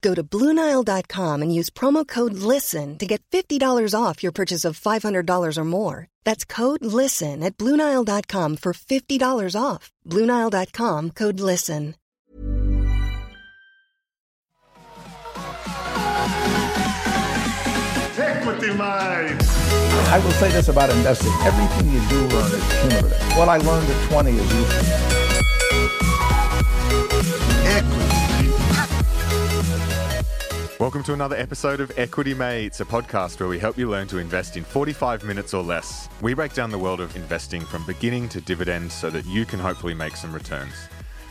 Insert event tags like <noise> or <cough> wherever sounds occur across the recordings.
Go to BlueNile.com and use promo code LISTEN to get $50 off your purchase of $500 or more. That's code LISTEN at BlueNile.com for $50 off. BlueNile.com code LISTEN. Equity Mind. I will say this about investing. Everything you do learn is cumulative. What I learned at 20 is useful. Welcome to another episode of Equity Mates, a podcast where we help you learn to invest in 45 minutes or less. We break down the world of investing from beginning to dividends so that you can hopefully make some returns.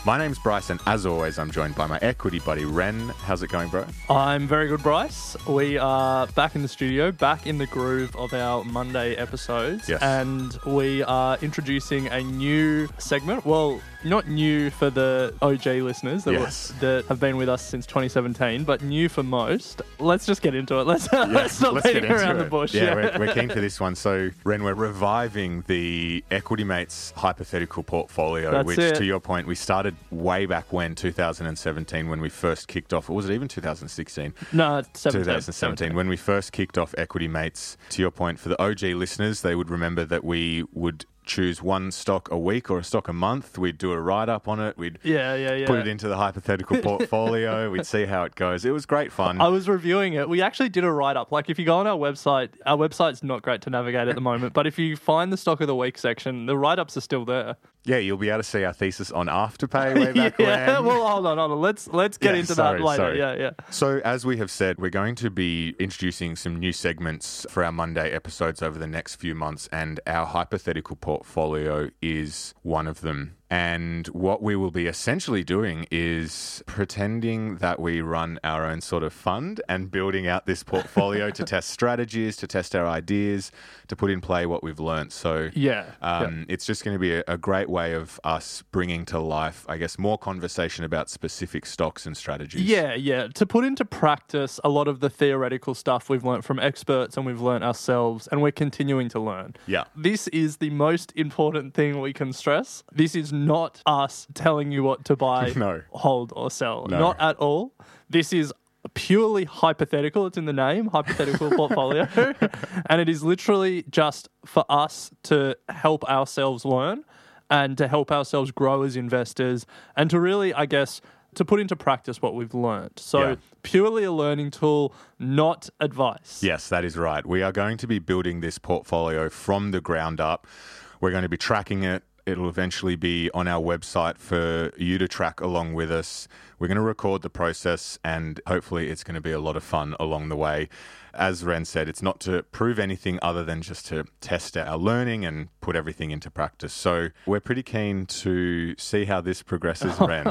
My name's Bryce, and as always, I'm joined by my equity buddy, Ren. How's it going, bro? I'm very good, Bryce. We are back in the studio, back in the groove of our Monday episodes. Yes. And we are introducing a new segment. Well, not new for the OG listeners that, were- Yes. that have been with us since 2017, but new for most. Let's just get into it. Let's, <laughs> let's stop let's get beating into around it. the bush. Yeah, We're, we're <laughs> keen for this one. So, Ren, we're reviving the Equity Mates hypothetical portfolio, That's which, it. to your point, we started way back when, 2017, when we first kicked off. Or was it even 2016? no, 17, 2017, when we first kicked off Equity Mates. To your point, for the OG listeners, they would remember that we would choose one stock a week or a stock a month. We'd do a write up on it. We'd Yeah, yeah, yeah. put it into the hypothetical <laughs> portfolio. We'd see how it goes. It was great fun. I was reviewing it. We actually did a write up. Like, if you go on our website, our website's not great to navigate at the moment, but if you find the stock of the week section, the write ups are still there. Yeah, you'll be able to see our thesis on Afterpay way <laughs> back yeah, when. <laughs> well, hold on, hold on. Let's let's get Yeah, into sorry, that later. sorry. Yeah, yeah. So, as we have said, we're going to be introducing some new segments for our Monday episodes over the next few months, and our hypothetical portfolio is one of them. And what we will be essentially doing is pretending that we run our own sort of fund and building out this portfolio to <laughs> test strategies, to test our ideas, to put in play what we've learnt. So, Yeah, um, it's just going to be a, a great way of us bringing to life, I guess, more conversation about specific stocks and strategies. Yeah, yeah. To put into practice a lot of the theoretical stuff we've learned from experts and we've learned ourselves, and we're continuing to learn. Yeah. This is the most important thing we can stress. This is not us telling you what to buy, <laughs> No. hold, or sell. No. Not at all. This is purely hypothetical. It's in the name, hypothetical <laughs> portfolio. <laughs> and it is literally just for us to help ourselves learn and to help ourselves grow as investors and to really, I guess, to put into practice what we've learned. So Yeah. purely a learning tool, not advice. Yes, that is right. We are going to be building this portfolio from the ground up. We're going to be tracking it. It'll eventually be on our website for you to track along with us. We're going to record the process and hopefully it's going to be a lot of fun along the way. As Ren said, it's not to prove anything other than just to test our learning and put everything into practice. So we're pretty keen to see how this progresses, <laughs> Ren.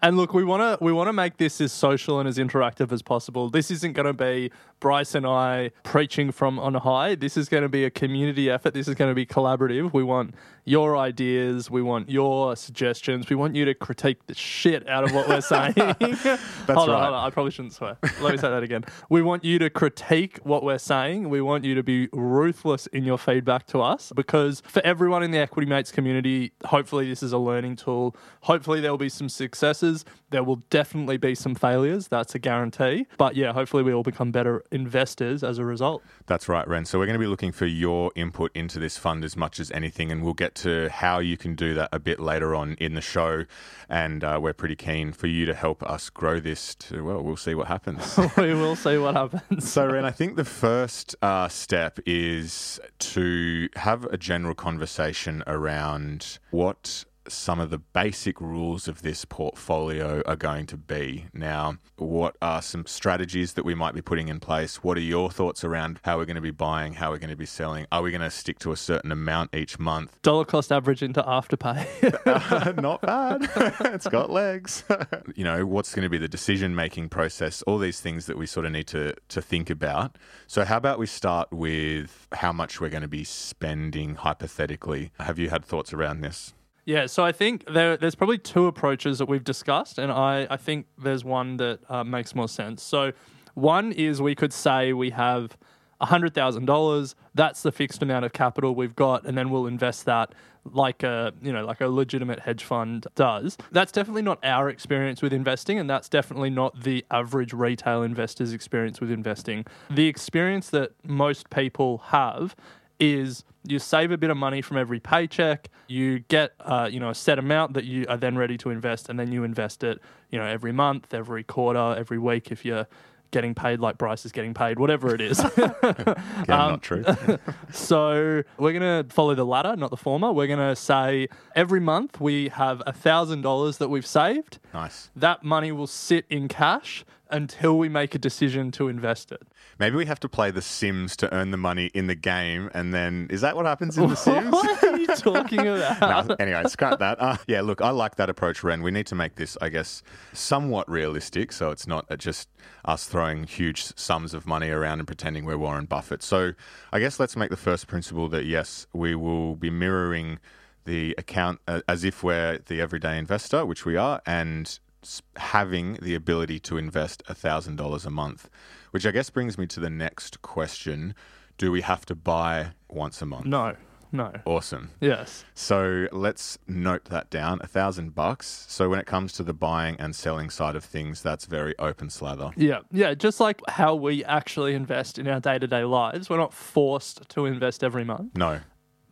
And look, we want to we want to make this as social and as interactive as possible. This isn't going to be Bryce and I preaching from on high. This is going to be a community effort. This is going to be collaborative. We want your ideas. We want your suggestions. We want you to critique the shit out of what we're saying. <laughs> hold on, right. hold on. I probably shouldn't swear. Let me say that again. We want you to critique what we're saying. We want you to be ruthless in your feedback to us because for everyone in the Equity Mates community, hopefully this is a learning tool. Hopefully there will be some successes. There will definitely be some failures. That's a guarantee. But yeah, hopefully we all become better investors as a result. That's right, Ren. So we're going to be looking for your input into this fund as much as anything, and we'll get to how you can do that a bit later on in the show. And uh, we're pretty keen keen for you to help us grow this to, well, we'll see what happens. <laughs> we will see what happens. So, Ren, I think the first uh, step is to have a general conversation around what some of the basic rules of this portfolio are going to be. Now, what are some strategies that we might be putting in place? What are your thoughts around how we're going to be buying, how we're going to be selling? Are we going to stick to a certain amount each month? Dollar cost average into Afterpay. Uh, <laughs> not <laughs> bad. <laughs> it's got legs. you know, what's going to be the decision making process? All these things that we sort of need to, to think about. So, how about we start with how much we're going to be spending hypothetically? Have you had thoughts around this? Yeah, so I think there, there's probably two approaches that we've discussed, and I, I think there's one that uh, makes more sense. So, one is we could say we have $100,000, that's the fixed amount of capital we've got, and then we'll invest that like a you know like a legitimate hedge fund does that's definitely not our experience with investing and that's definitely not the average retail investor's experience with investing the experience that most people have is you save a bit of money from every paycheck. You get uh, you know a set amount that you are then ready to invest, and then you invest it you know every month, every quarter, every week if you're getting paid like Bryce is getting paid, whatever it is. <laughs> <laughs> Yeah, not true. <laughs> so we're going to follow the latter, not the former. We're going to say every month we have a thousand dollars that we've saved. nice. That money will sit in cash until we make a decision to invest it. Maybe we have to play The Sims to earn the money in the game, and then is that what happens in The Sims? what <laughs> are you talking about? no, anyway, scrap that. Uh, yeah, look, I like that approach, Ren. We need to make this, I guess, somewhat realistic, so it's not just us throwing huge sums of money around and pretending we're Warren Buffett. So, I guess let's make the first principle that yes, we will be mirroring the account uh, as if we're the everyday investor, which we are, and having the ability to invest $1,000 a month, which I guess brings me to the next question. Do we have to buy once a month? No, no. Awesome. Yes. So let's note that down. A thousand bucks. So when it comes to the buying and selling side of things, that's very open slather. Yeah, yeah. Just like how we actually invest in our day to day lives, we're not forced to invest every month, No,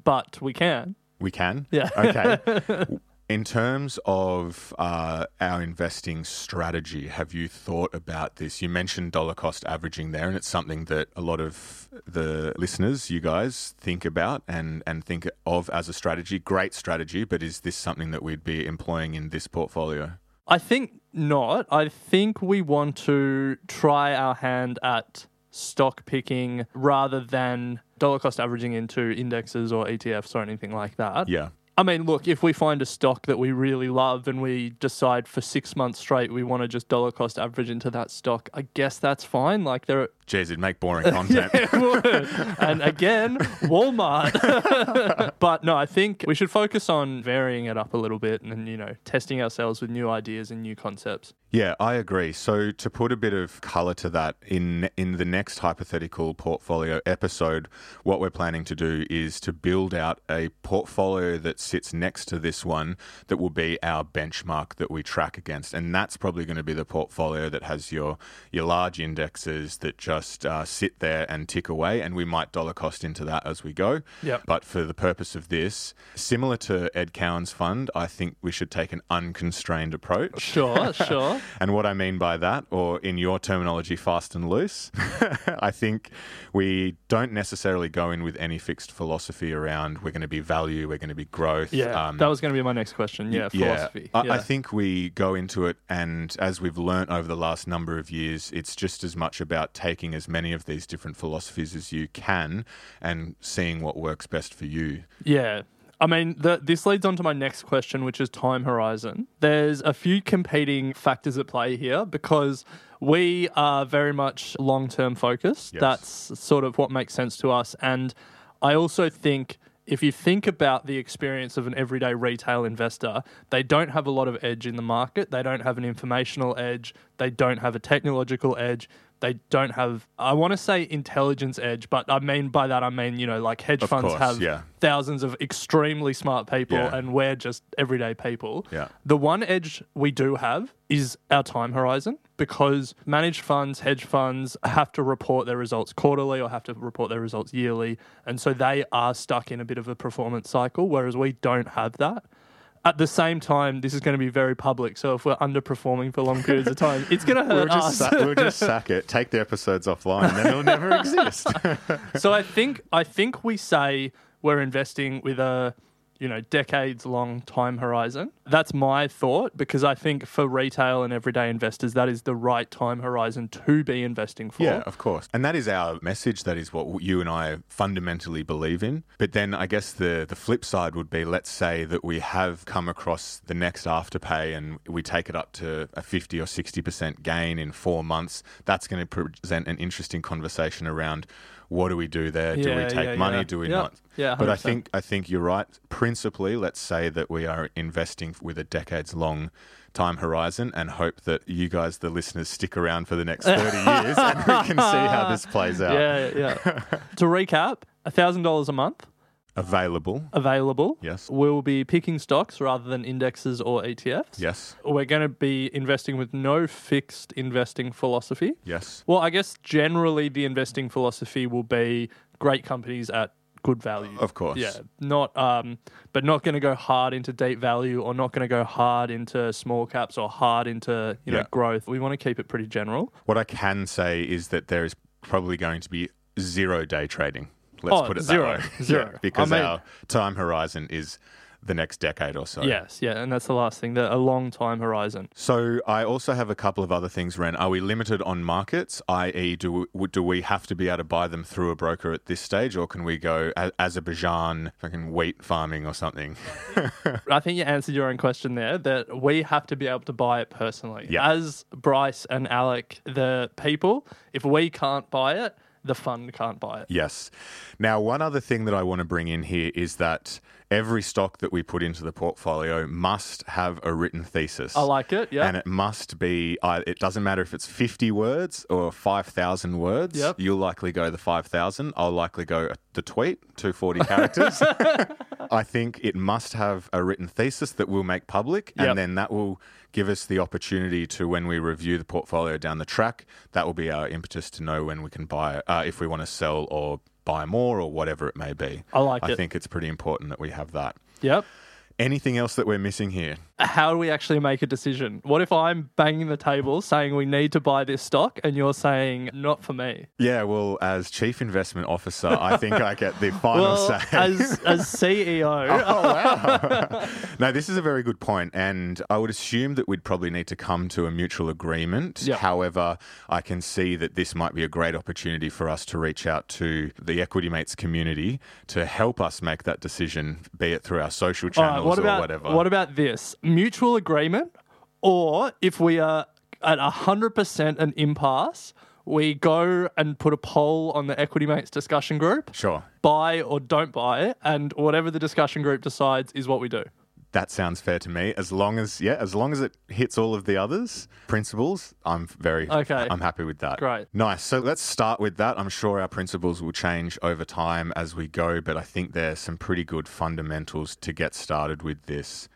but we can. we can. Yeah. Okay. <laughs> In terms of uh, our investing strategy, have you thought about this? You mentioned dollar cost averaging there, and it's something that a lot of the listeners, you guys, think about and, and think of as a strategy. Great strategy, but is this something that we'd be employing in this portfolio? I think not. I think we want to try our hand at stock picking rather than dollar cost averaging into indexes or ETFs or anything like that. Yeah. I mean, look, if we find a stock that we really love and we decide for six months straight we want to just dollar cost average into that stock, I guess that's fine. Like there are Jeez, it'd make boring <laughs> content. <laughs> it would. and again, Walmart. <laughs> but no, I think we should focus on varying it up a little bit and, you know, testing ourselves with new ideas and new concepts. Yeah, I agree. So to put a bit of color to that in in the next hypothetical portfolio episode, what we're planning to do is to build out a portfolio that sits next to this one that will be our benchmark that we track against, and that's probably going to be the portfolio that has your your large indexes that just uh, sit there and tick away, and we might dollar cost into that as we go. Yep. But for the purpose of this, similar to Ed Cowan's fund, I think we should take an unconstrained approach. Sure, <laughs> sure. And what I mean by that, or in your terminology, fast and loose, <laughs> I think we don't necessarily go in with any fixed philosophy around we're going to be value, we're going to be growth. Yeah, Um, that was going to be my next question. Yeah, philosophy. I, yeah. I think we go into it, and as we've learnt over the last number of years, it's just as much about taking as many of these different philosophies as you can and seeing what works best for you. Yeah. I mean, the, this leads on to my next question, which is time horizon. There's a few competing factors at play here because we are very much long term focused. Yes. That's sort of what makes sense to us. And I also think if you think about the experience of an everyday retail investor, they don't have a lot of edge in the market. They don't have an informational edge. They don't have a technological edge. They don't have, I want to say intelligence edge, but I mean by that, I mean, you know, like hedge Of funds course, have yeah. thousands of extremely smart people Yeah. and we're just everyday people. Yeah. The one edge we do have is our time horizon because managed funds, hedge funds have to report their results quarterly or have to report their results yearly. And so they are stuck in a bit of a performance cycle, whereas we don't have that. At the same time, this is going to be very public. So if we're underperforming for long periods of time, it's going <laughs> to We'll hurt just, us. we'll just <laughs> sack it, take the episodes offline, and then it'll never <laughs> exist. so I think I think we say we're investing with a you know decades long time horizon. That's my thought because I think for retail and everyday investors that is the right time horizon to be investing for. Yeah, of course. And that is our message. That is what you and I fundamentally believe in. But then I guess the, the flip side would be let's say that we have come across the next afterpay and we take it up to a 50 or 60% gain in four months. That's going to present an interesting conversation around what do we do there? do we take yeah, money? yeah. Do we not? Yeah, But I think I think you're right. Principally, let's say that we are investing with a decades long time horizon and hope that you guys, the listeners, stick around for the next 30 <laughs> years and we can see how this plays out. Yeah, yeah. <laughs> to recap, thousand dollars a month Available. available. Yes. We'll be picking stocks rather than indexes or ETFs. Yes. We're going to be investing with no fixed investing philosophy. Yes. Well, I guess generally the investing philosophy will be great companies at good value. Of course. Yeah, not um, but not going to go hard into deep value or not going to go hard into small caps or hard into you know Yeah. growth. We want to keep it pretty general. What I can say is that there is probably going to be zero day trading. Let's Oh, put it zero. that way. <laughs> Zero. Yeah, because I mean- our time horizon is the next decade or so. Yes, yeah, and that's the last thing. The, a long time horizon. So I also have a couple of other things, Ren. Are we limited on markets, i.e., do we, do we have to be able to buy them through a broker at this stage, or can we go a- Azerbaijan, fucking wheat farming or something? <laughs> I think you answered your own question there that we have to be able to buy it personally. Yeah. As Bryce and Alec, the people, if we can't buy it, the fund can't buy it. Yes. Now, one other thing that I want to bring in here is that every stock that we put into the portfolio must have a written thesis. I like it. Yeah. And it must be, it doesn't matter if it's 50 words or 5,000 words. Yep. You'll likely go the 5,000. I'll likely go the tweet, 240 characters. <laughs> I think it must have a written thesis that we'll make public. Yep. And then that will give us the opportunity to, when we review the portfolio down the track, that will be our impetus to know when we can buy uh, if we want to sell or buy more or whatever it may be. I like I it. think it's pretty important that we have that. Yep. Anything else that we're missing here? How do we actually make a decision? What if I'm banging the table saying we need to buy this stock and you're saying not for me? Yeah, well, as chief investment officer, I think I get the <laughs> final Well, say. as as <laughs> CEO, oh wow! <laughs> no, this is a very good point, and I would assume that we'd probably need to come to a mutual agreement. Yep. However, I can see that this might be a great opportunity for us to reach out to the Equity Mates community to help us make that decision, be it through our social All what or about whatever. what about this mutual agreement, or if we are at hundred percent an impasse, we go and put a poll on the Equity Mates discussion group. Sure. Buy or don't buy and whatever the discussion group decides is what we do. That sounds fair to me. As long as yeah, as long as it hits all of the others principles, I'm very Okay. I'm happy with that. Great. Nice. So let's start with that. I'm sure our principles will change over time as we go, but I think there's some pretty good fundamentals to get started with this.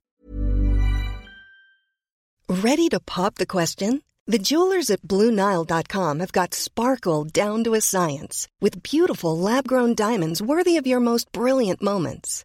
Ready to pop the question? The jewelers at BlueNile.com have got sparkle down to a science with beautiful lab grown diamonds worthy of your most brilliant moments.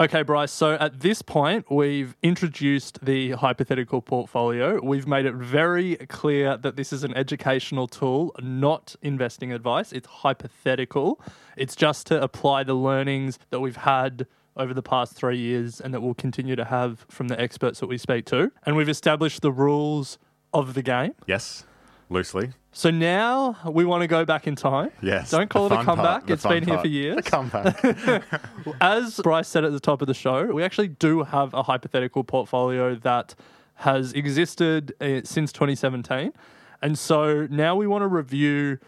Okay, Bryce. So at this point, we've introduced the hypothetical portfolio. We've made it very clear that this is an educational tool, not investing advice. It's hypothetical. It's just to apply the learnings that we've had over the past three years and that we'll continue to have from the experts that we speak to. And we've established the rules of the game. Yes, loosely. So now we want to go back in time. Yes. Don't call it a part, comeback. the It's been here for years. The comeback. <laughs> As Bryce said at the top of the show, we actually do have a hypothetical portfolio that has existed uh, since 2017. And so now we want to review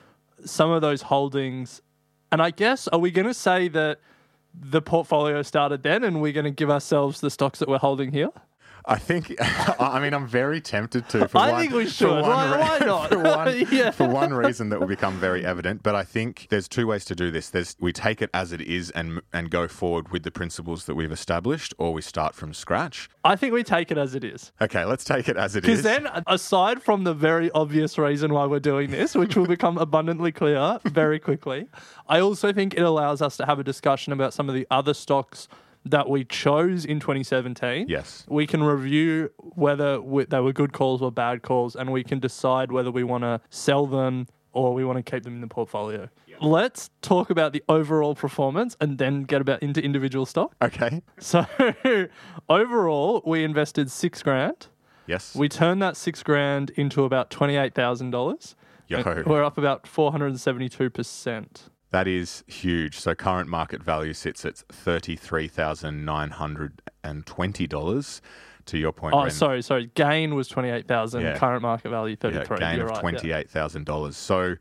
some of those holdings. And I guess, are we going to say that the portfolio started then and we're going to give ourselves the stocks that we're holding here? I think. <laughs> I mean, I'm very tempted to. For I one, think we for should. one Why- why not? <laughs> For one, <laughs> Yeah. for one reason that will become very evident. But I think there's two ways to do this. There's we take it as it is and and go forward with the principles that we've established, or we start from scratch. I think we take it as it is. Okay, let's take it as it is. Because then, aside from the very obvious reason why we're doing this, which will become abundantly clear very quickly, I also think it allows us to have a discussion about some of the other stocks that we chose in 2017. Yes. We can review whether we, they were good calls or bad calls, and we can decide whether we want to sell them or we want to keep them in the portfolio. Let's talk about the overall performance and then get about into individual stock. okay. So, <laughs> overall, we invested six grand. Yes. We turned that six grand into about twenty-eight thousand dollars. Yo. We're up about four hundred and seventy-two percent. That is huge. So current market value sits at thirty-three thousand nine hundred and twenty dollars. To your point, Oh, Ren. sorry, sorry. Gain was twenty-eight thousand. Yeah. Current market value Yeah, thirty-three. gain You're of right, twenty yeah. eight thousand dollars. So,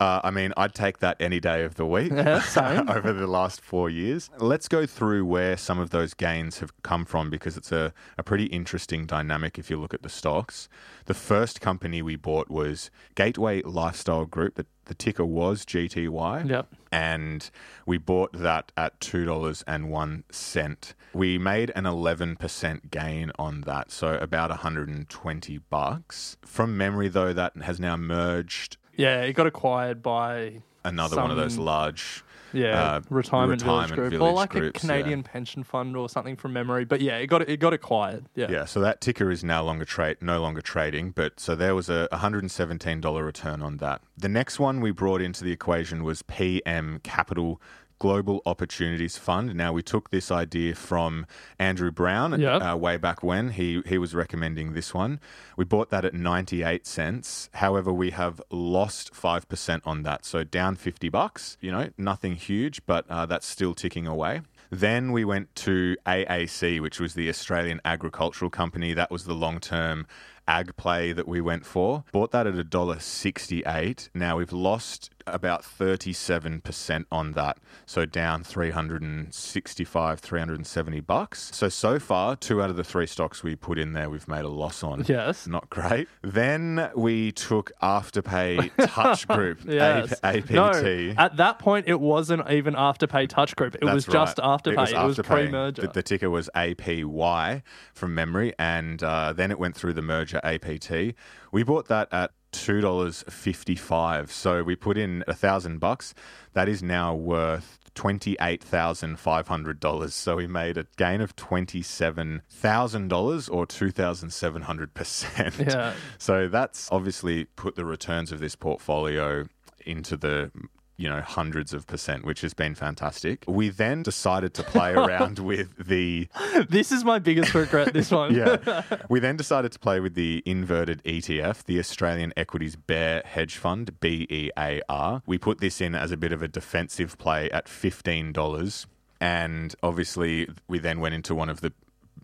uh, I mean, I'd take that any day of the week <laughs> <laughs> over the last four years. Let's go through where some of those gains have come from because it's a, a pretty interesting dynamic if you look at the stocks. The first company we bought was Gateway Lifestyle Group. The, the ticker was GTY Yep. and we bought that at two dollars and one cent. We made an eleven percent gain on that, so about hundred and twenty bucks. From memory, though, that has now merged Yeah, it got acquired by another one of those Some- large. yeah uh, retirement, village retirement group or like groups, a yeah. Canadian pension fund or something from memory. But yeah, it got it got acquired. Yeah. Yeah, so that ticker is now longer trade, no longer trading, but so there was a $117 return on that. The next one we brought into the equation was PM Capital Global Opportunities Fund. Now we took this idea from Andrew Brown Yep. uh, way back when he he was recommending this one. We bought that at 98 cents. However, we have lost 5% on that, so down 50 bucks. You know, nothing huge, but uh, that's still ticking away. Then we went to AAC, which was the Australian Agricultural Company. That was the long term ag play that we went for. Bought that at $1.68. Now we've lost about 37% on that. So down 365, 370 bucks. So so far, two out of the three stocks we put in there, we've made a loss on. Yes. Not great. Then we took Afterpay <laughs> Touch Group, Yes. A- APT. No, at that point, it wasn't even Afterpay Touch Group. It was That's just right. Afterpay. It was, Afterpay. pre-merger. The, the ticker was APY from memory, and uh, then it went through the merger APT. We bought that at two dollars fifty-five. So we put in a thousand bucks. That is now worth. $28,500. So we made a gain of $27,000 or 2,700%. Yeah. <laughs> So that's obviously put the returns of this portfolio into the you know hundreds of percent which has been fantastic we then decided to play <laughs> around with the this is my biggest regret. This one. yeah <laughs> we then decided to play with the inverted etf the australian equities bear hedge fund bear we put this in as a bit of a defensive play at $15 and obviously we then went into one of the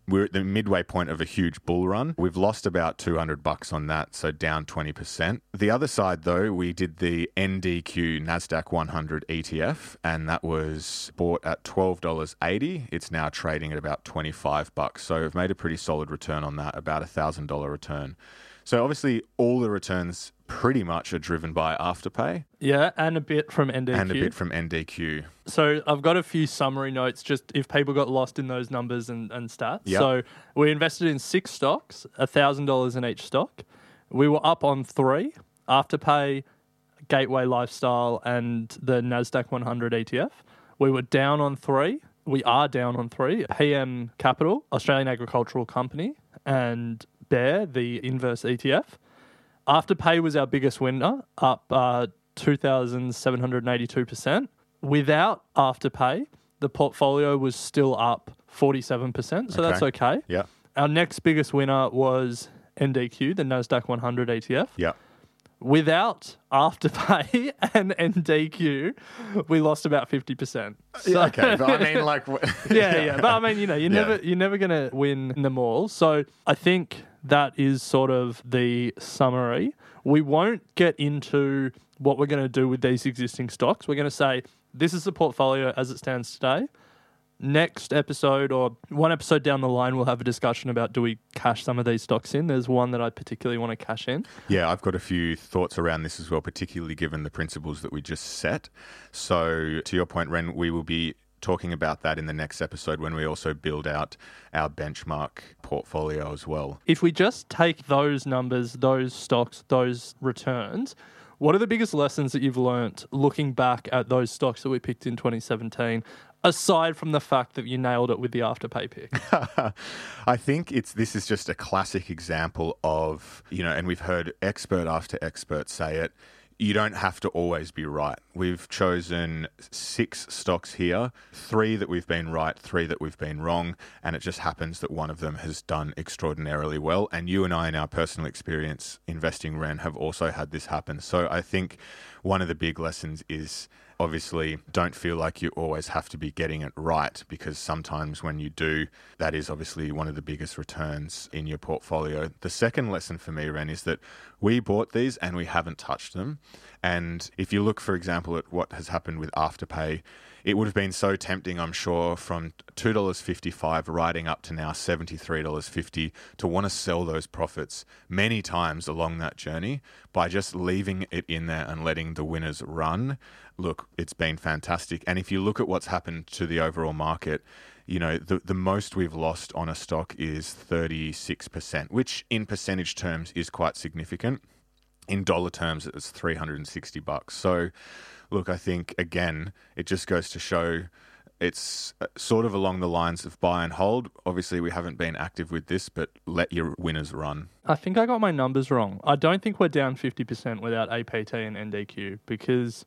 we're at the midway point of a huge bull run. We've lost about 200 bucks on that, so down 20%. The other side though, we did the NDQ Nasdaq 100 ETF and that was bought at $12.80. It's now trading at about 25 bucks. So we've made a pretty solid return on that, about a $1000 return. So obviously all the returns pretty much are driven by Afterpay Yeah, and a bit from NDQ. and a bit from NDQ. So I've got a few summary notes just if people got lost in those numbers and, and stats. Yep. So we invested in six stocks, thousand dollars in each stock. We were up on three: Afterpay, Gateway Lifestyle, and the Nasdaq 100 ETF. We were down on three. We are down on three: PM Capital, Australian Agricultural Company, and Bear, the inverse ETF. Afterpay was our biggest winner, up uh, 2,782%. Without Afterpay, the portfolio was still up 47%, so that's okay. Yeah. Our next biggest winner was NDQ, the NASDAQ 100 ETF. Yeah. without Afterpay <laughs> and NDQ, we lost about 50%. So- okay, but I mean, like, <laughs> <laughs> yeah, yeah. But I mean, you know, you're Yeah. never you're never gonna win them all. So I think that is sort of the summary. We won't get into what we're going to do with these existing stocks. We're going to say this is the portfolio as it stands today. Next episode or one episode down the line, we'll have a discussion about do we cash some of these stocks in. There's one that I particularly want to cash in. Yeah, I've got a few thoughts around this as well, particularly given the principles that we just set. So, to your point, Ren, we will be talking about that in the next episode when we also build out our benchmark portfolio as well. if we just take those numbers, those stocks, those returns, what are the biggest lessons that you've learnt looking back at those stocks that we picked in 2017, aside from the fact that you nailed it with the afterpay pick? <laughs> I think it's this is just a classic example of, you know, and we've heard expert after expert say it. You don't have to always be right. We've chosen six stocks here, three that we've been right, three that we've been wrong, and it just happens that one of them has done extraordinarily well. And you and I, in our personal experience investing, Ren, have also had this happen. So I think one of the big lessons is obviously don't feel like you always have to be getting it right because sometimes when you do, that is obviously one of the biggest returns in your portfolio. The second lesson for me, Ren, is that we bought these and we haven't touched them. And if you look, for example, at what has happened with Afterpay, it would have been so tempting, I'm sure, from $2.55 riding up to now $73.50 to want to sell those profits many times along that journey by just leaving it in there and letting the winners run. Look, it's been fantastic. And if you look at what's happened to the overall market, you know, the, the most we've lost on a stock is 36%, which in percentage terms is quite significant in dollar terms it's 360 bucks so look i think again it just goes to show it's uh, sort of along the lines of buy and hold obviously we haven't been active with this but let your winners run I think I got my numbers wrong. I don't think we're down 50% without APT and NDQ because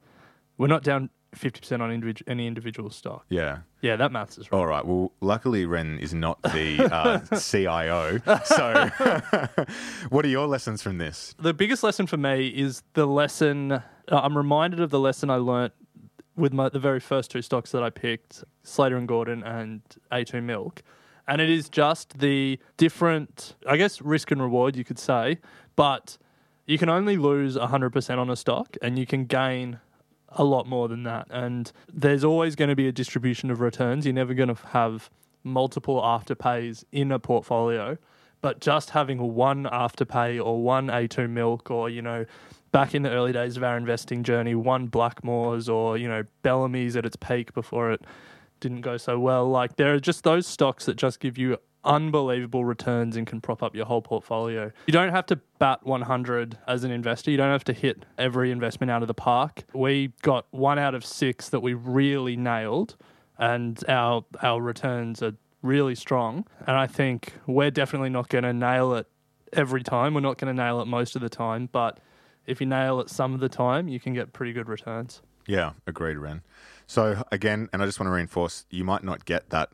we're not down 50% on individ- any individual stock. yeah Yeah, that maths is right. all right well luckily ren is not the uh, <laughs> cio so <laughs> what are your lessons from this the biggest lesson for me is the lesson. Uh, I'm reminded of the lesson I learnt with my, the very first two stocks that I picked, Slater and Gordon and A2 Milk. And it is just the different, I guess, risk and reward, you could say, but you can only lose 100% on a stock and you can gain a lot more than that. And there's always going to be a distribution of returns. You're never going to have multiple afterpays in a portfolio, but just having one afterpay or one A2 milk or, you know, back in the early days of our investing journey, one Blackmores or, you know, Bellamy's at its peak before it didn't go so well. Like there are just those stocks that just give you unbelievable returns and can prop up your whole portfolio. You don't have to bat 100 as an investor. You don't have to hit every investment out of the park. We got one out of six that we really nailed, and our our returns are really strong. And I think we're definitely not going to nail it every time. We're not going to nail it most of the time, but if you nail it some of the time, you can get pretty good returns. Yeah, agreed, Ren. So again, and I just want to reinforce, you might not get that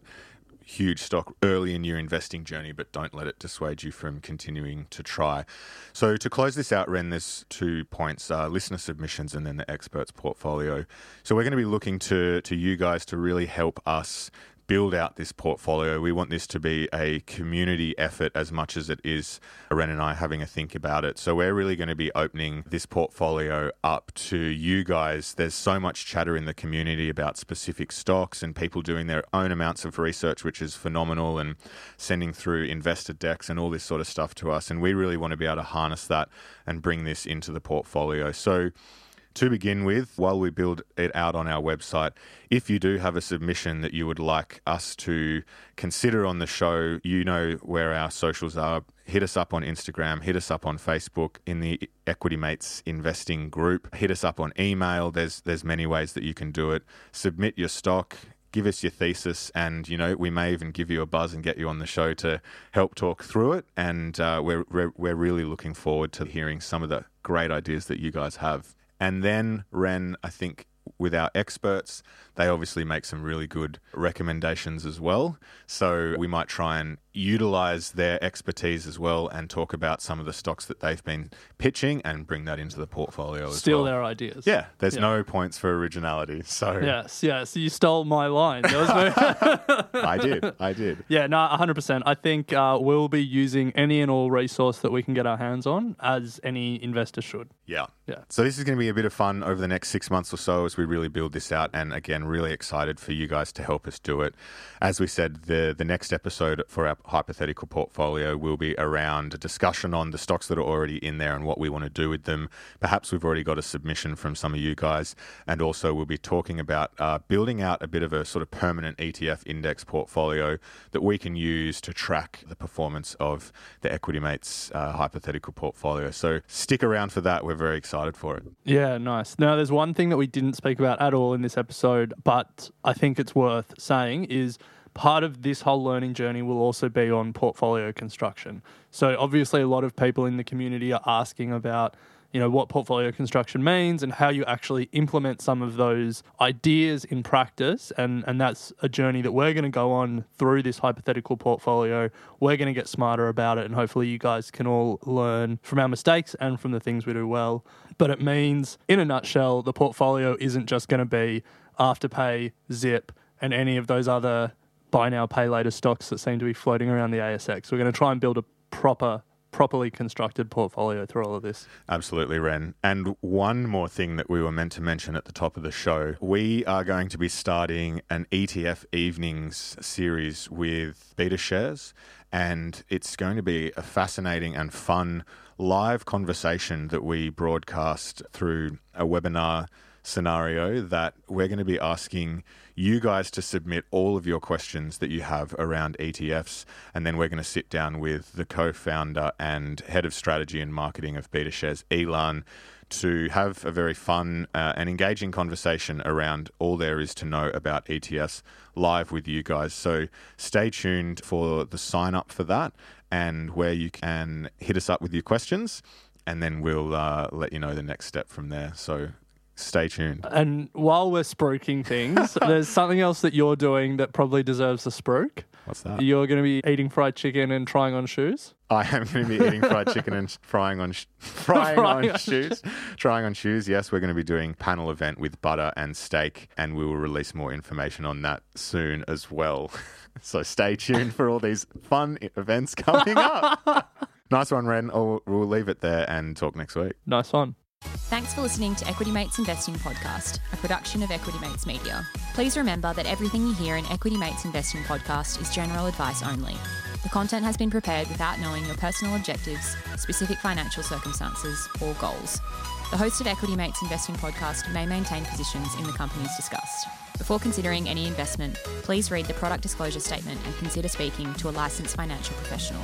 huge stock early in your investing journey, but don't let it dissuade you from continuing to try. So to close this out, Ren, there's two points: uh, listener submissions and then the experts portfolio. So we're going to be looking to to you guys to really help us build out this portfolio. We want this to be a community effort as much as it is Ren and I having a think about it. So we're really going to be opening this portfolio up to you guys. There's so much chatter in the community about specific stocks and people doing their own amounts of research, which is phenomenal, and sending through investor decks and all this sort of stuff to us. And we really want to be able to harness that and bring this into the portfolio. So to begin with, while we build it out on our website, if you do have a submission that you would like us to consider on the show, you know where our socials are. Hit us up on Instagram, hit us up on Facebook in the Equity Mates investing group, hit us up on email. There's there's many ways that you can do it. Submit your stock, give us your thesis, and you know we may even give you a buzz and get you on the show to help talk through it. And uh, we're, we're we're really looking forward to hearing some of the great ideas that you guys have. And then, Ren, I think with our experts, they obviously make some really good recommendations as well. So we might try and utilize their expertise as well and talk about some of the stocks that they've been pitching and bring that into the portfolio as Steal well. their ideas. Yeah, there's Yeah. no points for originality. <laughs> So Yes, yes. You stole my line. There was <laughs> no- <laughs> I did. I did. yeah, no, 100%. I think uh, we'll be using any and all resource that we can get our hands on, as any investor should. Yeah. Yeah. So this is going to be a bit of fun over the next six months or so as we really build this out. And again, really excited for you guys to help us do it. As we said, the the next episode for our hypothetical portfolio will be around a discussion on the stocks that are already in there and what we want to do with them. Perhaps we've already got a submission from some of you guys, and also we'll be talking about uh, building out a bit of a sort of permanent ETF index portfolio that we can use to track the performance of the Equity Mates uh, hypothetical portfolio. So stick around for that. We're very excited for it. Yeah, nice. Now, there's one thing that we didn't speak about at all in this episode, but I think it's worth saying is part of this whole learning journey will also be on portfolio construction. So, obviously, a lot of people in the community are asking about you know what portfolio construction means and how you actually implement some of those ideas in practice. And and that's a journey that we're going to go on through this hypothetical portfolio. We're going to get smarter about it and hopefully you guys can all learn from our mistakes and from the things we do well. But it means in a nutshell the portfolio isn't just going to be afterpay zip and any of those other buy now pay later stocks that seem to be floating around the ASX we're going to try and build a proper properly constructed portfolio through all of this. Absolutely, Ren. And one more thing that we were meant to mention at the top of the show we are going to be starting an ETF evenings series with BetaShares. And it's going to be a fascinating and fun live conversation that we broadcast through a webinar scenario that we're going to be asking you guys to submit all of your questions that you have around ETFs. And then we're going to sit down with the co founder and head of strategy and marketing of BetaShares, Ilan, to have a very fun uh, and engaging conversation around all there is to know about ETFs live with you guys. So stay tuned for the sign up for that and where you can hit us up with your questions. And then we'll uh, let you know the next step from there. So stay tuned. And while we're spruiking things, <laughs> there's something else that you're doing that probably deserves a spruik. What's that? You're going to be eating fried chicken and trying on shoes. I am going to be eating fried chicken and <laughs> frying on sh- frying Frying on on shoes. Trying on shoes. Yes, we're going to be doing panel event with butter and steak, and we will release more information on that soon as well. <laughs> so stay tuned for all these fun events coming up. nice one, Ren. Oh, we'll leave it there and talk next week. Nice one. Thanks for listening to Equity Mates Investing Podcast, a production of Equity Mates Media. Please remember that everything you hear in Equity Mates Investing Podcast is general advice only. The content has been prepared without knowing your personal objectives, specific financial circumstances, or goals. The host of Equity Mates Investing Podcast may maintain positions in the companies discussed. Before considering any investment, please read the product disclosure statement and consider speaking to a licensed financial professional.